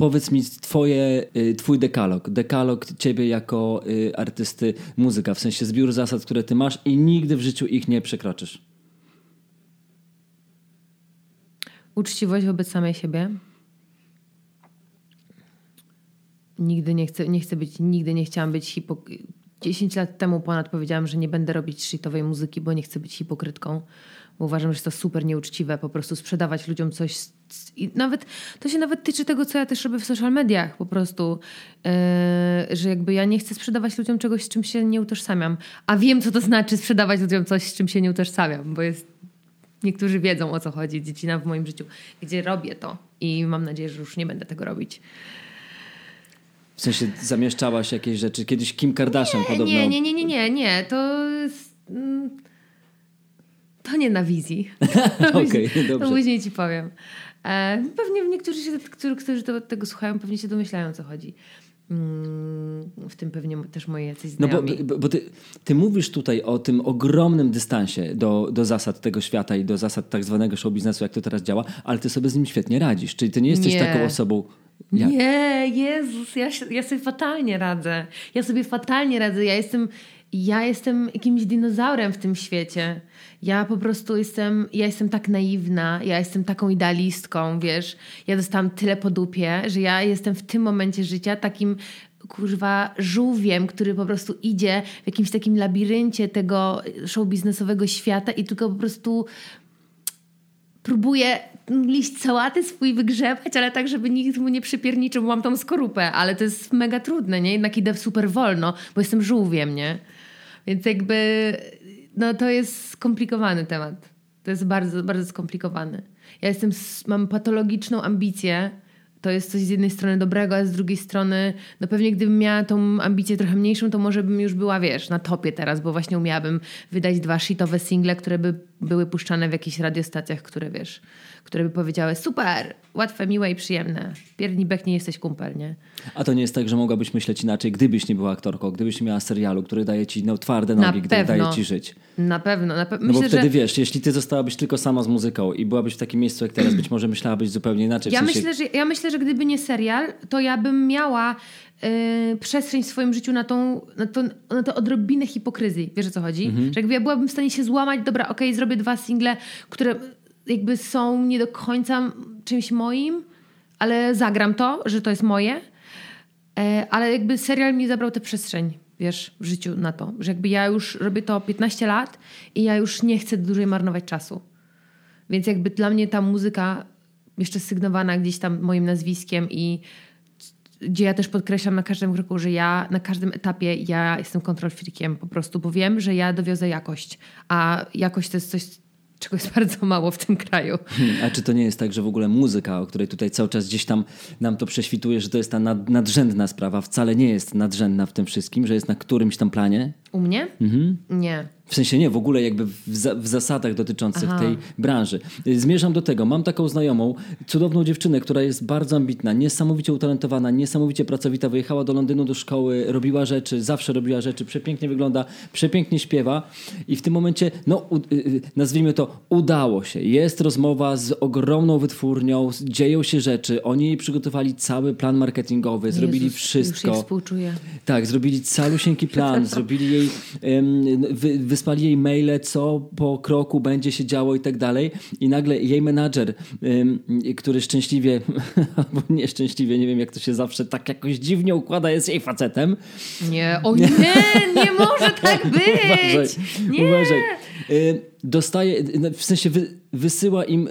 Powiedz mi twoje, y, twój dekalog, dekalog ciebie jako y, artysty muzyka, w sensie zbiór zasad, które ty masz i nigdy w życiu ich nie przekroczysz. Uczciwość wobec samej siebie. Nigdy nie chcę, nie chcę być, nigdy nie chciałam być hipokrytką. 10 lat temu ponad powiedziałam, że nie będę robić shitowej muzyki, bo nie chcę być hipokrytką. Bo uważam, że jest to super nieuczciwe po prostu sprzedawać ludziom coś. I nawet to się nawet tyczy tego, co ja też robię w social mediach, po prostu, yy, że jakby ja nie chcę sprzedawać ludziom czegoś, z czym się nie utożsamiam. A wiem, co to znaczy sprzedawać ludziom coś, z czym się nie utożsamiam, bo jest niektórzy wiedzą o co chodzi, dziecina w moim życiu, gdzie robię to i mam nadzieję, że już nie będę tego robić. W sensie zamieszczałaś jakieś rzeczy. Kiedyś Kim Kardashian nie, podobno... Nie, nie, nie, nie, nie, nie. To jest... Mm, to nie na wizji. Okej, okay, dobrze. To później ci powiem. E, pewnie niektórzy, się, którzy, którzy tego słuchają, pewnie się domyślają, o co chodzi. Mm, w tym pewnie też moi jacyś znajomi. No bo, bo ty, ty, mówisz tutaj o tym ogromnym dystansie do, do zasad tego świata i do zasad tak zwanego show biznesu, jak to teraz działa, ale ty sobie z nim świetnie radzisz. Czyli ty nie jesteś nie. taką osobą... Jak? Nie, Jezus, ja, ja sobie fatalnie radzę. Ja sobie fatalnie radzę. Ja jestem, ja jestem jakimś dinozaurem w tym świecie. Ja po prostu jestem, ja jestem tak naiwna, ja jestem taką idealistką, wiesz. Ja dostałam tyle po dupie, że ja jestem w tym momencie życia takim kurwa żółwiem, który po prostu idzie w jakimś takim labiryncie tego show biznesowego świata i tylko po prostu próbuje liść sałaty swój wygrzebać, ale tak, żeby nikt mu nie przypierniczył, mam tą skorupę, ale to jest mega trudne, nie? Jednak idę super wolno, bo jestem żółwiem, nie? Więc jakby no to jest skomplikowany temat. To jest bardzo, bardzo skomplikowany. Ja jestem, mam patologiczną ambicję. To jest coś z jednej strony dobrego, a z drugiej strony, no pewnie gdybym miała tą ambicję trochę mniejszą, to może bym już była, wiesz, na topie teraz, bo właśnie umiałabym wydać dwa shitowe single, które by były puszczane w jakichś radiostacjach, które wiesz, które by powiedziały super, łatwe, miłe i przyjemne. Pierdni bek nie jesteś kumpel, nie? A to nie jest tak, że mogłabyś myśleć inaczej, gdybyś nie była aktorką, gdybyś nie miała serialu, który daje ci no, twarde nogi, który daje ci żyć. Na pewno. Na pe no Myślę, bo wtedy że... wiesz, jeśli ty zostałabyś tylko sama z muzyką i byłabyś w takim miejscu jak teraz, być może myślałabyś zupełnie inaczej. Ja, sensie... myślę, że, ja myślę, że gdyby nie serial, to ja bym miała Yy, przestrzeń w swoim życiu na tą, na, to, na to odrobinę hipokryzji. Wiesz o co chodzi? Mhm. Że jakby ja byłabym w stanie się złamać, dobra, okej, okay, zrobię dwa single, które jakby są nie do końca czymś moim, ale zagram to, że to jest moje. E, ale jakby serial mi zabrał tę przestrzeń, wiesz, w życiu na to. Że jakby ja już robię to 15 lat i ja już nie chcę dłużej marnować czasu. Więc jakby dla mnie ta muzyka jeszcze sygnowana gdzieś tam moim nazwiskiem i gdzie ja też podkreślam na każdym kroku, że ja na każdym etapie ja jestem kontrol po prostu, bo wiem, że ja dowiozę jakość, a jakość to jest coś, czego jest bardzo mało w tym kraju. A czy to nie jest tak, że w ogóle muzyka, o której tutaj cały czas gdzieś tam nam to prześwituje, że to jest ta nad, nadrzędna sprawa, wcale nie jest nadrzędna w tym wszystkim, że jest na którymś tam planie? U mnie? Mhm. Nie. W sensie nie, w ogóle jakby w, za, w zasadach dotyczących Aha. tej branży. Zmierzam do tego. Mam taką znajomą, cudowną dziewczynę, która jest bardzo ambitna, niesamowicie utalentowana, niesamowicie pracowita. Wyjechała do Londynu do szkoły, robiła rzeczy, zawsze robiła rzeczy, przepięknie wygląda, przepięknie śpiewa i w tym momencie, no y, y, nazwijmy to, udało się. Jest rozmowa z ogromną wytwórnią, dzieją się rzeczy. Oni jej przygotowali cały plan marketingowy, Jezus, zrobili wszystko. Już jej współczuję. Tak, zrobili calusieńki plan, zrobili jej, wy, wysłali jej maile, co po kroku będzie się działo i tak dalej. I nagle jej menadżer, który szczęśliwie, albo nieszczęśliwie, nie wiem jak to się zawsze tak jakoś dziwnie układa, jest jej facetem. Nie, o nie, nie może tak być! uważaj, nie. uważaj. Dostaje, w sensie wysyła im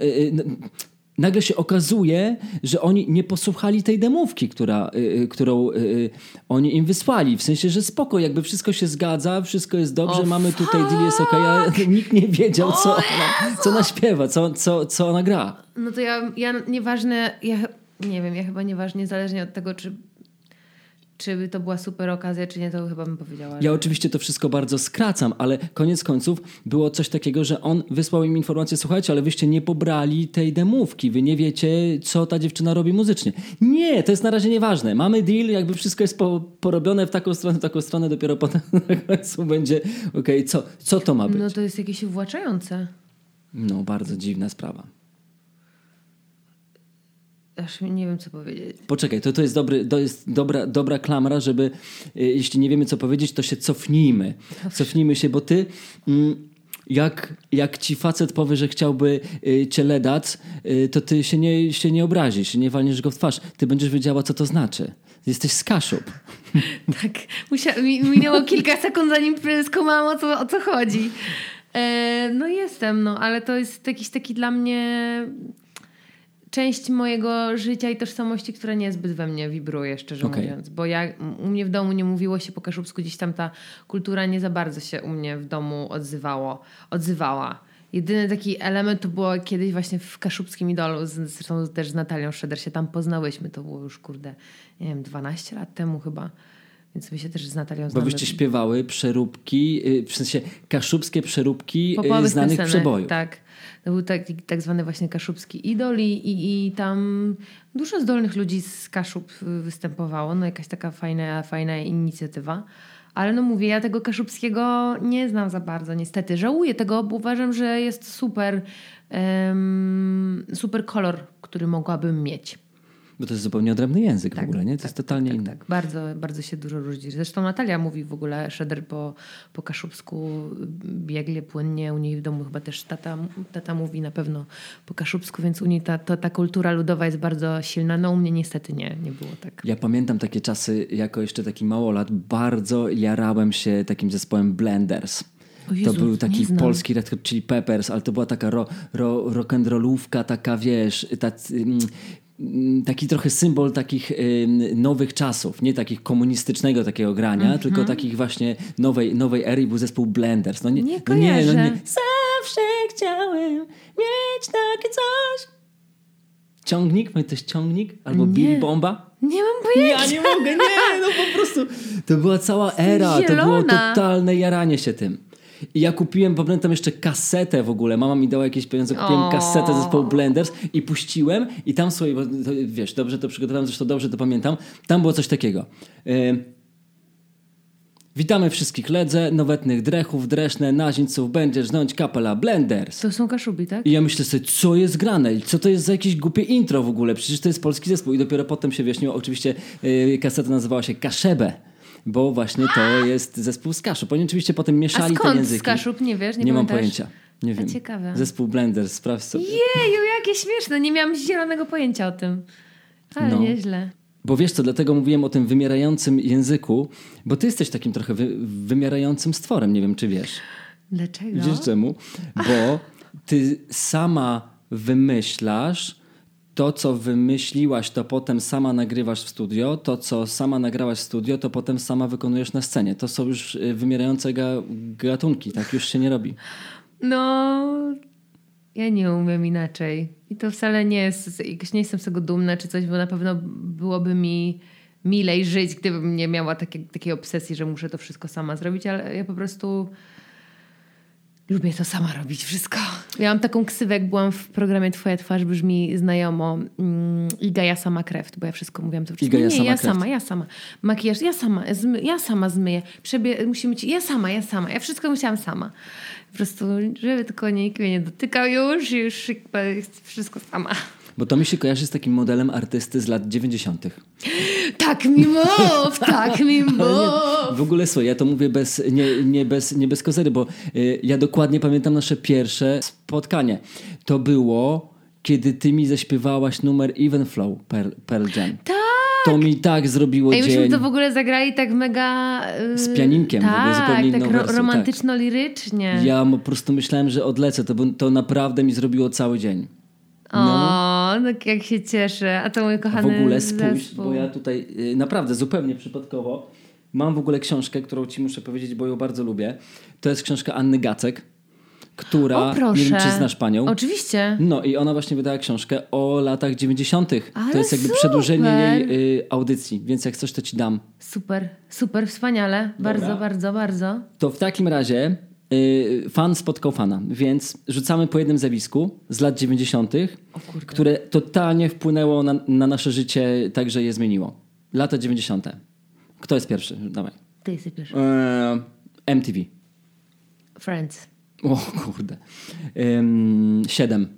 nagle się okazuje, że oni nie posłuchali tej demówki, która, y, którą y, oni im wysłali. W sensie, że spoko, jakby wszystko się zgadza, wszystko jest dobrze, oh, mamy fuck. tutaj deal jest okej, okay, nikt nie wiedział, co, ona, co ona śpiewa, co, co, co ona gra. No to ja, ja nieważne, ja nie wiem, ja chyba nieważnie, zależnie od tego, czy czy to była super okazja, czy nie, to chyba bym powiedziała. Ja oczywiście to wszystko bardzo skracam, ale koniec końców było coś takiego, że on wysłał im informację, słuchajcie, ale wyście nie pobrali tej demówki, wy nie wiecie, co ta dziewczyna robi muzycznie. Nie, to jest na razie nieważne. Mamy deal, jakby wszystko jest po, porobione w taką stronę, w taką stronę, dopiero potem na końcu będzie, okej, okay, co, co to ma być? No to jest jakieś uwłaczające. No, bardzo dziwna sprawa. Aż nie wiem, co powiedzieć. Poczekaj, to, to jest, dobry, to jest dobra, dobra klamra, żeby y, jeśli nie wiemy, co powiedzieć, to się cofnijmy. Cofnijmy się, bo ty... Mm, jak, jak ci facet powie, że chciałby y, cię ledać, y, to ty się nie, się nie obrazisz, nie walniesz go w twarz. Ty będziesz wiedziała, co to znaczy. Jesteś z Kaszub. tak, musia- mi- minęło kilka sekund, zanim skumałam, o co, o co chodzi. E, no jestem, no, ale to jest jakiś taki dla mnie część mojego życia i tożsamości, która niezbyt we mnie wibruje, szczerze Okej. mówiąc. Bo ja, u mnie w domu nie mówiło się po kaszubsku, gdzieś tam ta kultura nie za bardzo się u mnie w domu odzywało, odzywała. Jedyny taki element to było kiedyś właśnie w kaszubskim idolu, zresztą też z Natalią Szeder się tam poznałyśmy, to było już kurde, nie wiem, 12 lat temu chyba. Więc my się też z Natalią Bo znamy. wyście śpiewały przeróbki, y, w sensie kaszubskie przeróbki y, Popowych znanych piosenek, przebojów. Tak. To był taki tak zwany właśnie kaszubski idol i, i, i tam dużo zdolnych ludzi z Kaszub występowało. No jakaś taka fajna, fajna inicjatywa. Ale no mówię, ja tego kaszubskiego nie znam za bardzo, niestety. Żałuję tego, bo uważam, że jest super, em, super kolor, który mogłabym mieć. Bo to jest zupełnie odrębny język w ogóle, nie? To jest totalnie tak, inny. Tak, bardzo, bardzo się dużo różni. Zresztą Natalia mówi w ogóle szeder po, po kaszubsku biegle, płynnie. U niej w domu chyba też tata, tata mówi na pewno po kaszubsku, więc u niej ta, ta, ta kultura ludowa jest bardzo silna. No u mnie niestety nie, nie było tak. Ja pamiętam takie czasy, jako jeszcze taki małolat, bardzo jarałem się takim zespołem Blenders. Jezu, to był taki polski Red Hot Chili Peppers, ale to była taka ro, ro, rock'n'rollówka, taka wiesz, mm, taki trochę symbol takich nowych czasów, nie takich komunistycznego takiego grania, Mhm. tylko takich właśnie nowej, nowej ery był zespół Blenders. No nie, Nie no nie, no nie. Zawsze chciałem mieć takie coś. Ciągnik? Pamiętasz ciągnik? Albo Nie. Bomba? Nie mam pojęcia. Ja nie mogę, nie, no po prostu. To była cała era, to było zielona. totalne jaranie się tym. I ja kupiłem, pamiętam jeszcze kasetę w ogóle. Mama mi dała jakieś pieniądze, kupiłem O. kasetę zespołu Blenders i puściłem i tam to, wiesz, dobrze to przygotowałem, zresztą dobrze to pamiętam. Tam było coś takiego. Ym, Witamy wszystkich ledze, nowetnych drechów, dreszne, nazińców, będzie żnąć kapela Blenders. To są kaszubi, tak? I ja myślę sobie, co jest grane? Co to jest za jakieś głupie intro w ogóle? Przecież to jest polski zespół. I dopiero potem się wyjaśniło, oczywiście yy, kaseta nazywała się Kaszebę, bo właśnie to jest zespół z Kaszub. Oni oczywiście potem A mieszali te skąd języki. z Kaszub? Nie wiesz? Nie, Nie mam pojęcia. Nie wiem. ciekawe. Zespół Blender, sprawdź sobie. Jeju, jakie śmieszne. Nie miałam zielonego pojęcia o tym. Ale No. nieźle. Bo wiesz co, dlatego mówiłem o tym wymierającym języku, bo ty jesteś takim trochę wy, wymierającym stworem, nie wiem czy wiesz. Dlaczego? Wiesz czemu? Bo ty sama wymyślasz to, co wymyśliłaś, to potem sama nagrywasz w studio, to, co sama nagrałaś w studio, to potem sama wykonujesz na scenie. To są już y, wymierające ga gatunki, tak już się nie robi. No, ja nie umiem inaczej. I to wcale nie jest, jakoś nie jestem z tego dumna czy coś, bo na pewno byłoby mi milej żyć, gdybym nie miała takie, takiej obsesji, że muszę to wszystko sama zrobić, ale ja po prostu lubię to sama robić wszystko. Miałam taką ksywę, jak byłam w programie Twoja twarz brzmi znajomo mm, Iga, ja sama krew, bo ja wszystko mówiłam to Iga, ja nie, sama ja sama, ja sama. Makijaż, ja sama, zmy, ja sama zmyję. Przebie, musimy ci, ja sama, ja sama. Ja wszystko musiałam sama. Po prostu, żeby tylko nikt mnie nie dotykał już, już wszystko sama. Bo to mi się kojarzy z takim modelem artysty z lat 90. Tak mi mów, tak mi mów. nie, w ogóle słuchaj, ja to mówię bez, nie, nie, bez, nie bez kozery, bo y, ja dokładnie pamiętam nasze pierwsze spotkanie. To było, kiedy ty mi zaśpiewałaś numer Even Flow Pearl, Pearl Jam. Tak. To mi tak zrobiło Ej, myśmy dzień. to w ogóle zagrali tak mega... yy, Z pianinkiem, w ogóle tak, zupełnie tak ro- romantyczno-lirycznie. Ja po prostu myślałem, że odlecę. To, to naprawdę mi zrobiło cały dzień. O, tak jak się cieszę. A to mój A kochany w ogóle spójrz, zespół. bo ja tutaj y, naprawdę zupełnie przypadkowo mam w ogóle książkę, którą ci muszę powiedzieć, bo ją bardzo lubię. To jest książka Anny Gacek, która, O, proszę. nie wiem czy znasz panią. Oczywiście. No i ona właśnie wydała książkę o latach 90. Ale to jest jakby super. przedłużenie jej y, audycji, więc jak coś to ci dam. Super, super, wspaniale. Bardzo, bardzo, bardzo. To w takim razie fan spotkał fana, więc rzucamy po jednym zjawisku z lat 90., kurde. które totalnie wpłynęło na, na nasze życie, tak że je zmieniło. Lata 90. Kto jest pierwszy? Dawaj. Ty jesteś pierwszy. Eee, MTV. Friends. O kurde. Ym, siedem.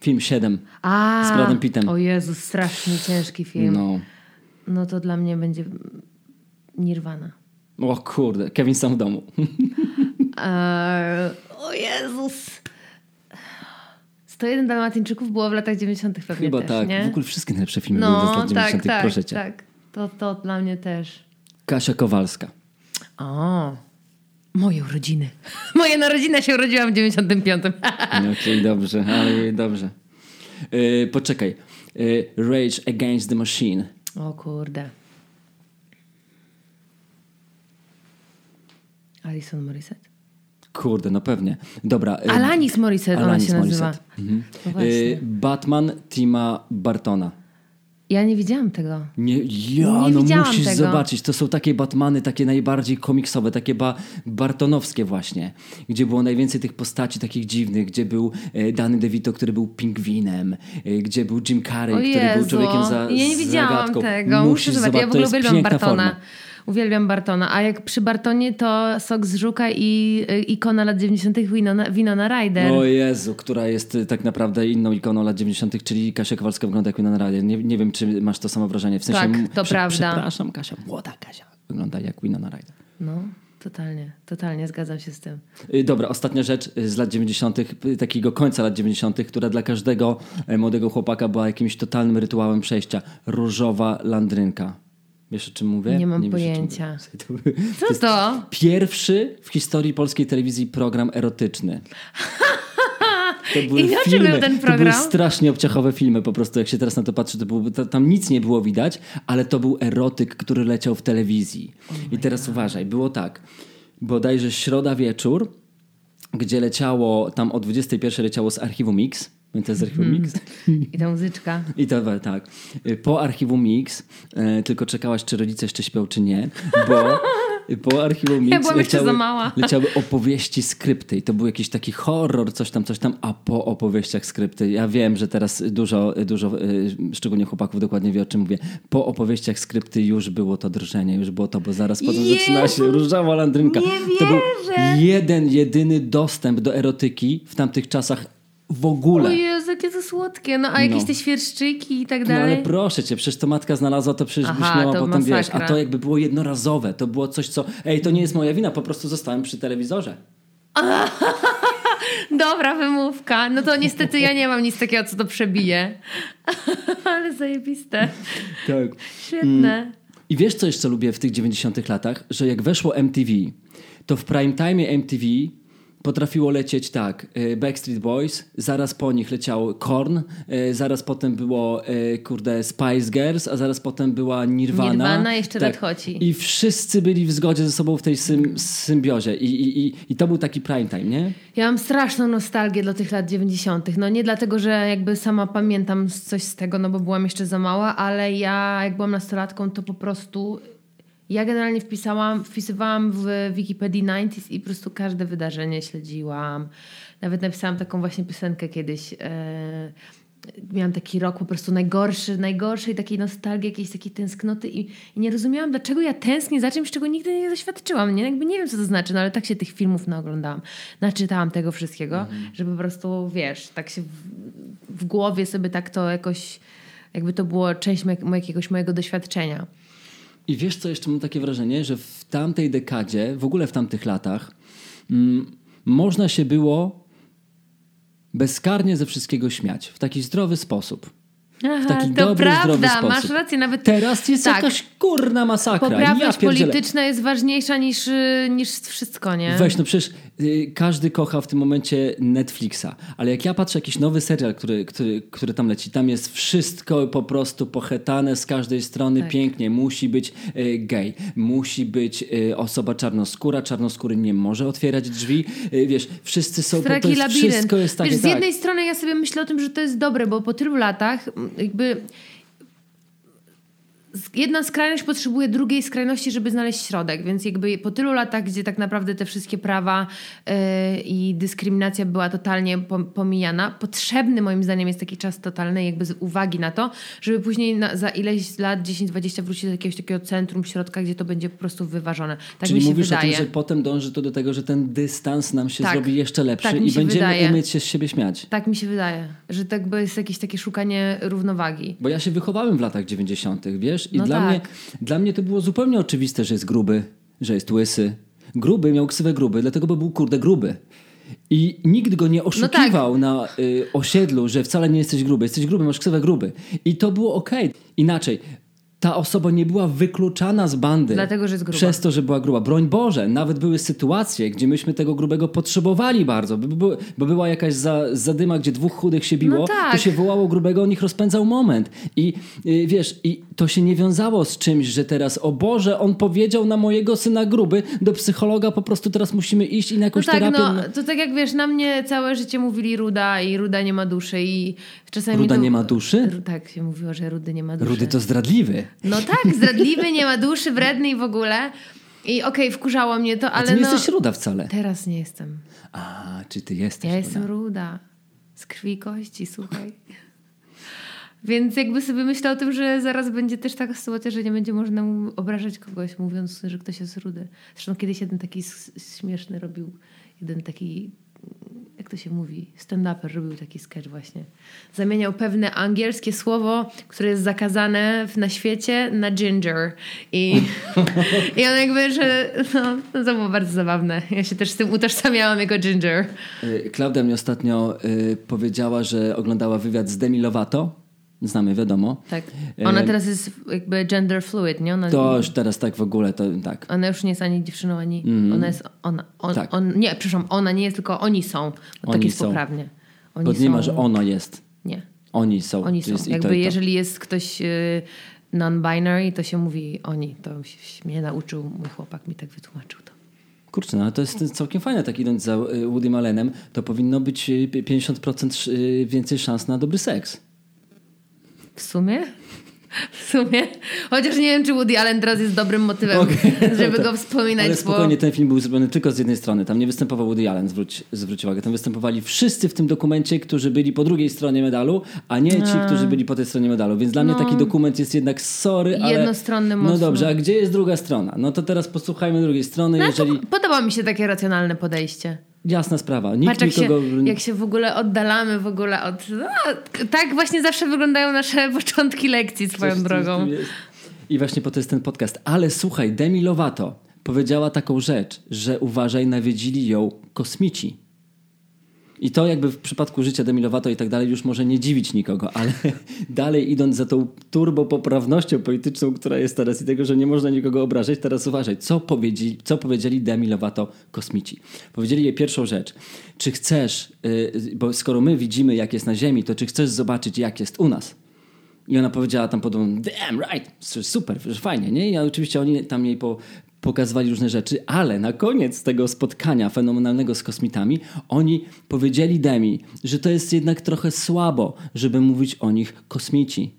Film 7 A, z Bradem Pittem. O Jezu, strasznie ciężki film. No. No. to dla mnie będzie Nirvana. O kurde, Kevin sam w domu. Eee, o Jezus. 101 Dalmatyńczyków było w latach 90. pewnie Chyba też, tak. nie? W ogóle wszystkie najlepsze filmy były No, z lat 90. tak, tak, proszę cię. tak. To, to dla mnie też. Kasia Kowalska. O, moje urodziny. Moje narodziny się urodziłam w 95. No, Okej, dobrze, ale dobrze. Yy, poczekaj. Yy, Rage Against the Machine. o kurde. Alison Morissette? Kurde, no pewnie. Dobra. Alanis Morissette ona Alanis się nazywa. Morissette. Mhm. No. Yy, Batman Tima Bartona. Ja nie widziałam tego. Nie, ja, Nie no musisz tego. zobaczyć. To są takie Batmany, takie najbardziej komiksowe, takie ba bartonowskie właśnie, gdzie było najwięcej tych postaci takich dziwnych, gdzie był e, Danny DeVito, który był pingwinem, e, gdzie był Jim Carrey, O który był Jezu, człowiekiem za ja nie widziałam zagadką. tego. Musisz zobaczyć. Ja w ogóle uwielbiam Bartona. forma. Uwielbiam Bartona. A jak przy Bartonie to Sok z Żuka i y, ikona lat 90. Winona, Winona Ryder. O Jezu, która jest y, tak naprawdę inną ikoną lat 90., czyli Kasia Kowalska wygląda jak Winona Ryder. Nie, nie wiem, czy masz to samo wrażenie. W sensie, Tak, to prawda. Przepraszam, Kasia, młoda Kasia wygląda jak Winona Ryder. No, totalnie, totalnie zgadzam się z tym. Y, Dobra, ostatnia rzecz z lat 90., y, takiego końca lat 90., która dla każdego e, młodego chłopaka była jakimś totalnym rytuałem przejścia. Różowa landrynka. Wiesz o czym mówię? Nie mam czym pojęcia. mówię. To Co jest to? Pierwszy w historii polskiej telewizji program erotyczny. To były I o czym był ten To były program? strasznie obciachowe filmy, po prostu jak się teraz na to patrzy, to było, to, tam nic nie było widać, ale to był erotyk, który leciał w telewizji. I teraz uważaj, było tak, bodajże środa wieczór, gdzie leciało, tam o 21 leciało z archiwum Mix, pamiętasz z archiwum Mhm. Mix? I ta muzyczka. I to tak. Po archiwum Mix, e, tylko czekałaś, czy rodzice jeszcze śpią, czy nie, bo po archiwum Mix za mała. leciały opowieści, skrypty i to był jakiś taki horror, coś tam, coś tam, a po opowieściach skrypty, ja wiem, że teraz dużo, dużo szczególnie chłopaków dokładnie wie, o czym mówię, po opowieściach skrypty już było to drżenie, już było to, bo zaraz potem Jezu! zaczyna się różowa landrynka. Nie to był wierzę! jeden, jedyny dostęp do erotyki w tamtych czasach w ogóle. O Jezu, jakie to słodkie. No a jakieś No. te świerszczyki i tak No dalej. ale proszę cię, przecież to matka znalazła, to przecież byś Aha, miała to potem, wiesz, a masakra. to jakby było jednorazowe, to było coś, co, ej, to nie jest moja wina, po prostu zostałem przy telewizorze. Dobra wymówka. No to niestety ja nie mam nic takiego, co to przebije. ale zajebiste. Tak. Świetne. I wiesz, co jeszcze lubię w tych 90 latach? Że jak weszło MTV, to w prime time MTV potrafiło lecieć tak, y, Backstreet Boys, zaraz po nich leciał Korn, y, zaraz potem było, y, kurde, Spice Girls, a zaraz potem była Nirvana. Nirvana, jeszcze tak. I wszyscy byli w zgodzie ze sobą w tej sym, symbiozie. I, i, i, I to był taki prime time, nie? Ja mam straszną nostalgię do tych lat 90. No nie dlatego, że jakby sama pamiętam coś z tego, no bo byłam jeszcze za mała, ale ja jak byłam nastolatką, to po prostu ja generalnie wpisałam, wpisywałam w Wikipedii 90s i po prostu każde wydarzenie śledziłam. Nawet napisałam taką właśnie piosenkę kiedyś. E, miałam taki rok po prostu najgorszy, najgorszej takiej nostalgii, jakiejś takiej tęsknoty i, i nie rozumiałam, dlaczego ja tęsknię za czymś, czego nigdy nie doświadczyłam. Nie, jakby nie wiem, co to znaczy, no ale tak się tych filmów naoglądałam, naczytałam tego wszystkiego, że po prostu, wiesz, tak się w, w głowie sobie tak to jakoś, jakby to było część jakiegoś mojego doświadczenia. I wiesz, co jeszcze mam takie wrażenie, że w tamtej dekadzie, w ogóle w tamtych latach, mm, można się było bezkarnie ze wszystkiego śmiać w taki zdrowy sposób. Aha, W to dobry, prawda, masz rację, nawet Teraz jest tak. jakaś kurna masakra. poprawność ja polityczna jest ważniejsza niż, y, niż wszystko, nie? Weź, no przecież y, każdy kocha w tym momencie Netflixa, ale jak ja patrzę jakiś nowy serial, który, który, który tam leci, tam jest wszystko po prostu pochetane z każdej strony Tak. pięknie. Musi być y, gej, musi być y, osoba czarnoskóra, czarnoskóry nie może otwierać drzwi, y, wiesz, wszyscy są, po Straki to jest, wszystko jest takie, Wiesz, z tak. jednej strony ja sobie myślę o tym, że to jest dobre, bo po tylu latach m, jakby jedna skrajność potrzebuje drugiej skrajności, żeby znaleźć środek, więc jakby po tylu latach, gdzie tak naprawdę te wszystkie prawa yy, i dyskryminacja była totalnie pomijana, potrzebny moim zdaniem jest taki czas totalny jakby z uwagi na to, żeby później na, za ileś lat, 10-20 wrócić do jakiegoś takiego centrum, środka, gdzie to będzie po prostu wyważone. Tak Czyli mi się mówisz wydaje. o tym, że potem dąży to do tego, że ten dystans nam się Tak. zrobi jeszcze lepszy Tak i będziemy wydaje. umieć się z siebie śmiać. Tak mi się wydaje, że tak jest jakieś takie szukanie równowagi. Bo ja się wychowałem w latach 90., wiesz? I No dla, tak. mnie, dla mnie to było zupełnie oczywiste, że jest gruby, że jest łysy. Gruby miał ksywę gruby, dlatego bo był kurde gruby. I nikt go No nie tak. oszukiwał na y, osiedlu, że wcale nie jesteś gruby. Jesteś gruby, masz ksywę gruby. I to było okej. Inaczej, ta osoba nie była wykluczana z bandy. Dlatego, że jest gruba. Przez to, że była gruba. Broń Boże, nawet były sytuacje, gdzie myśmy tego grubego potrzebowali bardzo, bo, bo, była jakaś za, zadyma, gdzie dwóch chudych się biło, No tak. to się wołało grubego, on ich rozpędzał moment. I y, wiesz, i to się nie wiązało z czymś, że teraz, o Boże, on powiedział na mojego syna gruby, do psychologa po prostu teraz musimy iść i na No jakąś tak, terapię. no, to tak jak wiesz, na mnie całe życie mówili ruda i ruda nie ma duszy i czasami Ruda to... nie ma duszy? Tak się mówiło, że rudy nie ma duszy. Rudy to zdradliwy. No tak, zdradliwy, nie ma duszy, wredny i w ogóle. I okej, wkurzało mnie to, A ale ty nie no... jesteś ruda wcale. Teraz nie jestem. A, czy ty jesteś Ja ruda? jestem ruda. Z krwi i kości, słuchaj. Więc jakby sobie myślę o tym, że zaraz będzie też taka sytuacja, że nie będzie można mu obrażać kogoś, mówiąc, że ktoś jest rudy. Zresztą kiedyś jeden taki śmieszny robił, jeden taki, jak to się mówi, stand-uper robił taki sketch właśnie. Zamieniał pewne angielskie słowo, które jest zakazane na świecie, na ginger. I, i on jakby, że no, no to było bardzo zabawne. Ja się też z tym utożsamiałam jako ginger. Klaudia mi ostatnio y, powiedziała, że oglądała wywiad z Demi Lovato. Znamy, wiadomo. Tak. Ona E, teraz jest jakby gender fluid, nie? Ona, To już teraz tak w ogóle, to tak. ona już nie jest ani dziewczyną, ani... Ona jest... Ona, on, Tak. on, nie, przepraszam, ona nie jest, tylko oni są. Bo Oni tak jest są. poprawnie. Oni Bo nie ma, że ono jest. Nie. Oni są. Oni są. Jakby to. jeżeli jest ktoś y, non-binary, to się mówi oni. To się, mnie nauczył, mój chłopak mi tak wytłumaczył to. Kurczę, no ale to jest całkiem fajne, tak idąc za y, Woody Allenem, to powinno być y, 50% sz- y, więcej szans na dobry seks. W sumie? W sumie. Chociaż nie wiem, czy Woody Allen teraz jest dobrym motywem, Okej. żeby go wspominać. Ale bo... spokojnie, ten film był zrobiony tylko z jednej strony. Tam nie występował Woody Allen, zwróć, zwróć uwagę. Tam występowali wszyscy w tym dokumencie, którzy byli po drugiej stronie medalu, a nie ci, którzy byli po tej stronie medalu. Więc dla mnie taki dokument jest jednak sorry, ale... Jednostronny No mocno. dobrze, a gdzie jest druga strona? No to teraz posłuchajmy drugiej strony, No, jeżeli... po, podoba mi się takie racjonalne podejście. Jasna sprawa. Nikt Patrz, jak się, jak się w ogóle oddalamy w ogóle od... No, tak właśnie zawsze wyglądają nasze początki lekcji swoją Coś drogą. I właśnie po to jest ten podcast. Ale słuchaj, Demi Lovato powiedziała taką rzecz, że uważaj, nawiedzili ją kosmici. I to jakby w przypadku życia Demi Lovato i tak dalej już może nie dziwić nikogo, ale dalej idąc za tą turbopoprawnością polityczną, która jest teraz i tego, że nie można nikogo obrażać, teraz uważaj, co powiedzieli, co powiedzieli Demi Lovato kosmici. Powiedzieli jej pierwszą rzecz. Czy chcesz, y, bo skoro my widzimy jak jest na Ziemi, to czy chcesz zobaczyć jak jest u nas? I ona powiedziała tam podobno, damn right, super, fajnie, nie? I oczywiście oni tam jej po, pokazywali różne rzeczy, ale na koniec tego spotkania fenomenalnego z kosmitami, oni powiedzieli Demi, że to jest jednak trochę słabo, żeby mówić o nich kosmici.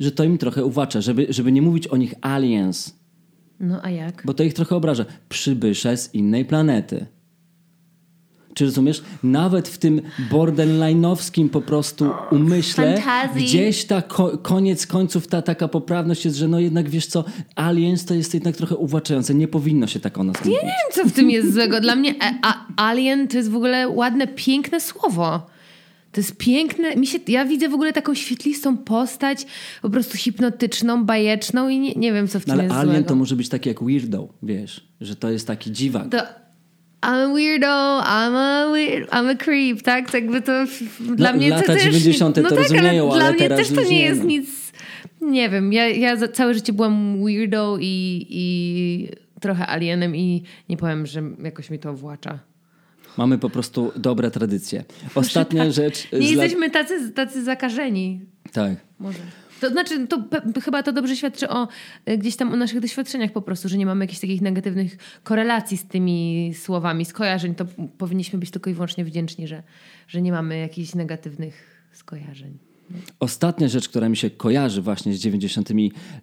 Że to im trochę uwacza, żeby, żeby nie mówić o nich aliens, No a jak? bo to ich trochę obraża. Przybysze z innej planety. Czy rozumiesz? Nawet w tym borderline'owskim po prostu umyśle Fantazji. gdzieś ta ko- koniec końców ta taka poprawność jest, że no jednak wiesz co, aliens to jest jednak trochę uwłaczające. Nie powinno się tak o nas mówić. Nie wiem, co w tym jest złego. Dla mnie a, a, alien to jest w ogóle ładne, piękne słowo. To jest piękne. Mi się, ja widzę w ogóle taką świetlistą postać, po prostu hipnotyczną, bajeczną i nie, nie wiem, co w No, tym ale jest alien złego. to może być taki jak weirdo, wiesz, że to jest taki dziwak. To I'm a weirdo, I'm a weird, I'm a creep, tak? To jakby to dla mnie lata to też... 90. to tak, rozumieją, ale dla ale mnie teraz też to nie nie, jest nic... Nie wiem, ja, ja całe życie byłam weirdo i, i trochę alienem i nie powiem, że jakoś mi to włacza. Mamy po prostu dobre tradycje. Ostatnia rzecz... tak. Nie z lat- jesteśmy tacy, tacy zakażeni. Tak. Może. To znaczy, to chyba to dobrze świadczy o y, gdzieś tam o naszych doświadczeniach po prostu, że nie mamy jakichś takich negatywnych korelacji z tymi słowami, skojarzeń. To powinniśmy być tylko i wyłącznie wdzięczni, że, że nie mamy jakichś negatywnych skojarzeń Ostatnia rzecz, która mi się kojarzy właśnie z 90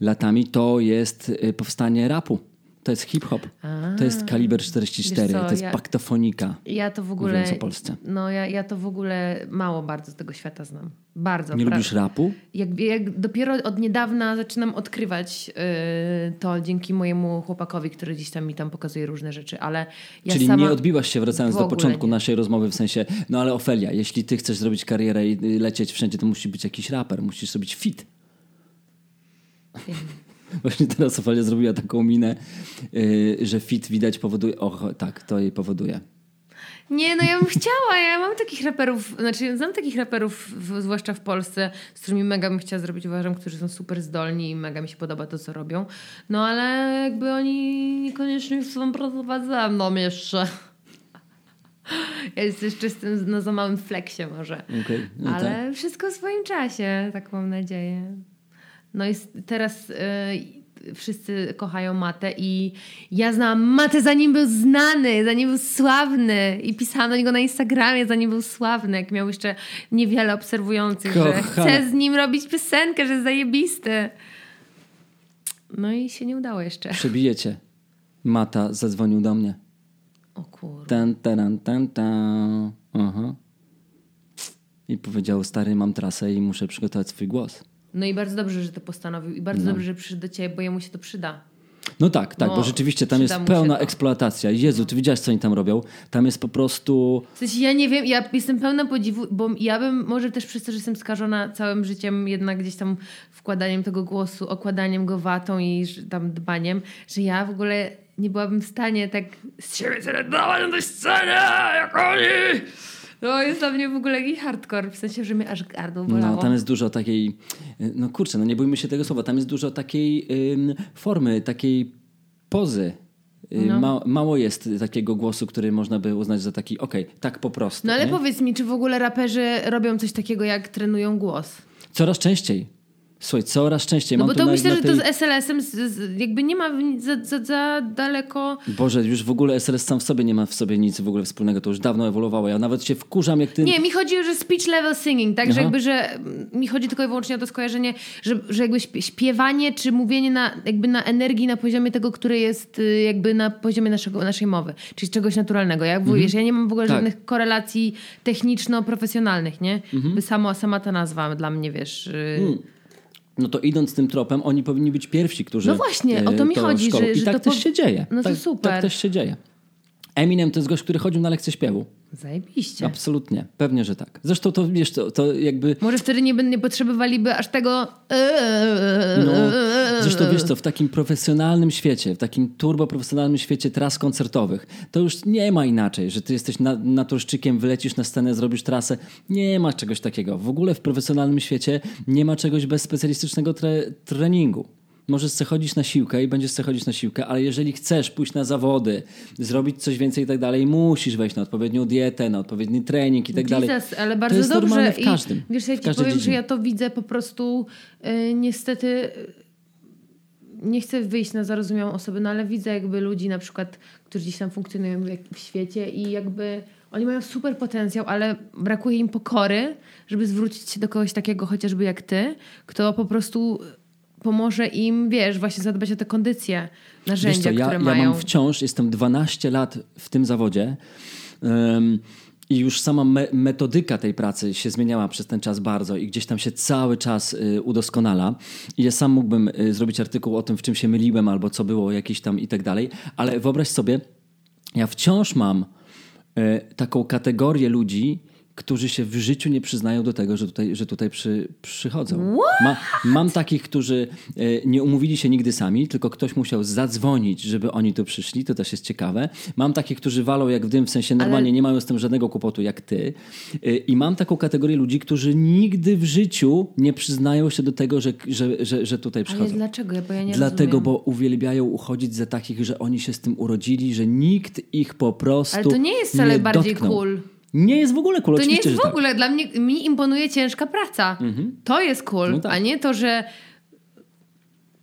latami, to jest y, powstanie rapu. To jest hip-hop. To jest kaliber 44. Wiesz co, to jest ja- paktofonika. Ja to w ogóle. O Polsce. No, ja, ja to w ogóle mało bardzo z tego świata znam. Bardzo. Nie pra- lubisz rapu? Jak, jak dopiero od niedawna zaczynam odkrywać yy, to dzięki mojemu chłopakowi, który gdzieś tam mi tam pokazuje różne rzeczy, ale ja Czyli sama... nie odbiłaś się, wracając do początku nie. naszej rozmowy, w sensie, no ale Ofelia, jeśli ty chcesz zrobić karierę i y, lecieć wszędzie, to musi być jakiś raper, musisz zrobić fit. Właśnie teraz Ofelia zrobiła taką minę, y, że fit widać powoduje, och, tak, to jej powoduje. Nie, no ja bym chciała, ja mam takich raperów, znaczy znam takich raperów, w, zwłaszcza w Polsce, z którymi mega bym chciała zrobić, uważam, którzy są super zdolni i mega mi się podoba to, co robią. No ale jakby oni niekoniecznie chcą pracować ze mną jeszcze. Ja jestem jeszcze z tym no, za małym fleksie może. Okej, no Ale tak. wszystko w swoim czasie, tak mam nadzieję. No i teraz y, wszyscy kochają Matę i ja znałam Matę zanim był znany, zanim był sławny i pisałam do niego na Instagramie zanim był sławny, jak miał jeszcze niewiele obserwujących, że Kochana. chcę z nim robić piosenkę, że jest zajebisty. No i się nie udało jeszcze. Przebijecie. Mata zadzwonił do mnie. O kurwa. Tan, taran, tan, tan. Aha. I powiedział, stary, mam trasę i muszę przygotować swój głos. No i bardzo dobrze, że to postanowił i bardzo dobrze, że przyszedł do ciebie, bo jemu się to przyda. No tak, tak, No, bo rzeczywiście tam jest pełna to. eksploatacja. Jezu, ty widziałeś, co oni tam robią? Tam jest po prostu... W sensie ja nie wiem, ja jestem pełna podziwu, bo ja bym może też przez to, że jestem skażona całym życiem, jednak gdzieś tam wkładaniem tego głosu, okładaniem go watą i tam dbaniem, że ja w ogóle nie byłabym w stanie tak z siebie tyle dawać na tej scenie, jak oni. No jest dla mnie w ogóle jakiś hardcore, w sensie, że mnie aż gardło bolało. No, tam jest dużo takiej... No kurczę, no nie bójmy się tego słowa. Tam jest dużo takiej ym, formy, takiej pozy. No. Ma, mało jest takiego głosu, który można by uznać za taki, okej, tak po prostu. No ale nie? powiedz mi, czy w ogóle raperzy robią coś takiego, jak trenują głos? Coraz częściej. Słuchaj, coraz częściej. No Mam bo to myślę, na że tej... to z SLS-em z, z, jakby nie ma za, za, za daleko... Boże, już w ogóle SLS sam w sobie nie ma w sobie nic w ogóle wspólnego. To już dawno ewoluowało. Ja nawet się wkurzam, jak ty... Nie, mi chodzi o że speech level singing, tak, że Aha. jakby, że mi chodzi tylko i wyłącznie o to skojarzenie, że, że jakby śpie- śpiewanie czy mówienie na, jakby na energii na poziomie tego, który jest y, jakby na poziomie naszego, naszej mowy, czyli czegoś naturalnego. Jak mhm. wiesz, ja nie mam w ogóle Tak. żadnych korelacji techniczno-profesjonalnych, nie? By samo, sama ta nazwa dla mnie, wiesz... y, No to idąc tym tropem, oni powinni być pierwsi, którzy. No właśnie, o to mi e, chodzi, szkolą. że- I że tak to też po- się dzieje. No to tak, super. Tak też się dzieje. Eminem to jest gość, który chodził na lekcje śpiewu. Zajebiście. Absolutnie. Pewnie, że tak. Zresztą to wiesz, to, to jakby. Może wtedy nie, nie potrzebowaliby aż tego... No, zresztą wiesz co, w takim profesjonalnym świecie, w takim turboprofesjonalnym świecie tras koncertowych, to już nie ma inaczej, że ty jesteś na, naturszczykiem, wylecisz na scenę, zrobisz trasę. Nie ma czegoś takiego. W ogóle w profesjonalnym świecie nie ma czegoś bez specjalistycznego tre, treningu. Możesz sobie chodzić na siłkę i będziesz sobie chodzić na siłkę, ale jeżeli chcesz pójść na zawody, zrobić coś więcej i tak dalej, musisz wejść na odpowiednią dietę, na odpowiedni trening i tak dalej. Jesus, ale to bardzo jest dobrze. normalne w I każdym. wiesz, ja ci powiem, że dziedzinie. ja to widzę po prostu y, niestety. y, Nie chcę wyjść na zarozumiałą osobę, no ale widzę jakby ludzi na przykład, którzy gdzieś tam funkcjonują w świecie i jakby oni mają super potencjał, ale brakuje im pokory, żeby zwrócić się do kogoś takiego chociażby jak ty, kto po prostu pomoże im, wiesz, właśnie zadbać o te kondycje, narzędzia, co, ja, które ja mają. mam wciąż, jestem 12 lat w tym zawodzie ym, i już sama me metodyka tej pracy się zmieniała przez ten czas bardzo i gdzieś tam się cały czas y, udoskonala. I ja sam mógłbym y, zrobić artykuł o tym, w czym się myliłem albo co było jakieś tam i tak dalej, ale wyobraź sobie, ja wciąż mam y, taką kategorię ludzi, którzy się w życiu nie przyznają do tego, że tutaj, że tutaj przy, przychodzą. Ma, mam takich, którzy e, nie umówili się nigdy sami, tylko ktoś musiał zadzwonić, żeby oni tu przyszli, to też jest ciekawe. Mam takich, którzy walą jak w dym, w sensie normalnie nie mają z tym żadnego kłopotu jak ty. E, I mam taką kategorię ludzi, którzy nigdy w życiu nie przyznają się do tego, że, że, że, że tutaj Ale przychodzą. dlaczego? Bo ja nie Dlatego, rozumiem. bo uwielbiają uchodzić za takich, że oni się z tym urodzili, że nikt ich po prostu Ale to nie jest wcale nie bardziej dotknął. cool. Nie jest w ogóle cool, To nie jest w tak. ogóle, dla mnie, mi imponuje ciężka praca. To jest cool, No tak. a nie to, że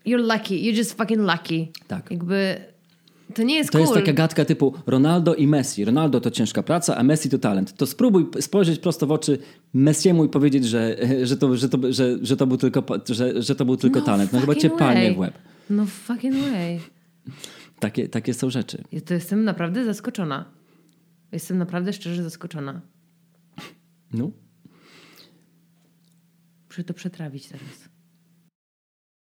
you're lucky, you're just fucking lucky. Tak. Jakby To nie jest To cool. jest taka gadka typu Ronaldo i Messi. Ronaldo to ciężka praca, a Messi to talent. To spróbuj spojrzeć prosto w oczy Messiemu i powiedzieć, że, że, to, że, to, że, że to był tylko, że, że to był tylko No talent. No chyba cię fucking palnie way. w łeb. No fucking way. Takie, takie są rzeczy. Ja to jestem naprawdę zaskoczona. Jestem naprawdę szczerze zaskoczona. No. Muszę to przetrawić teraz.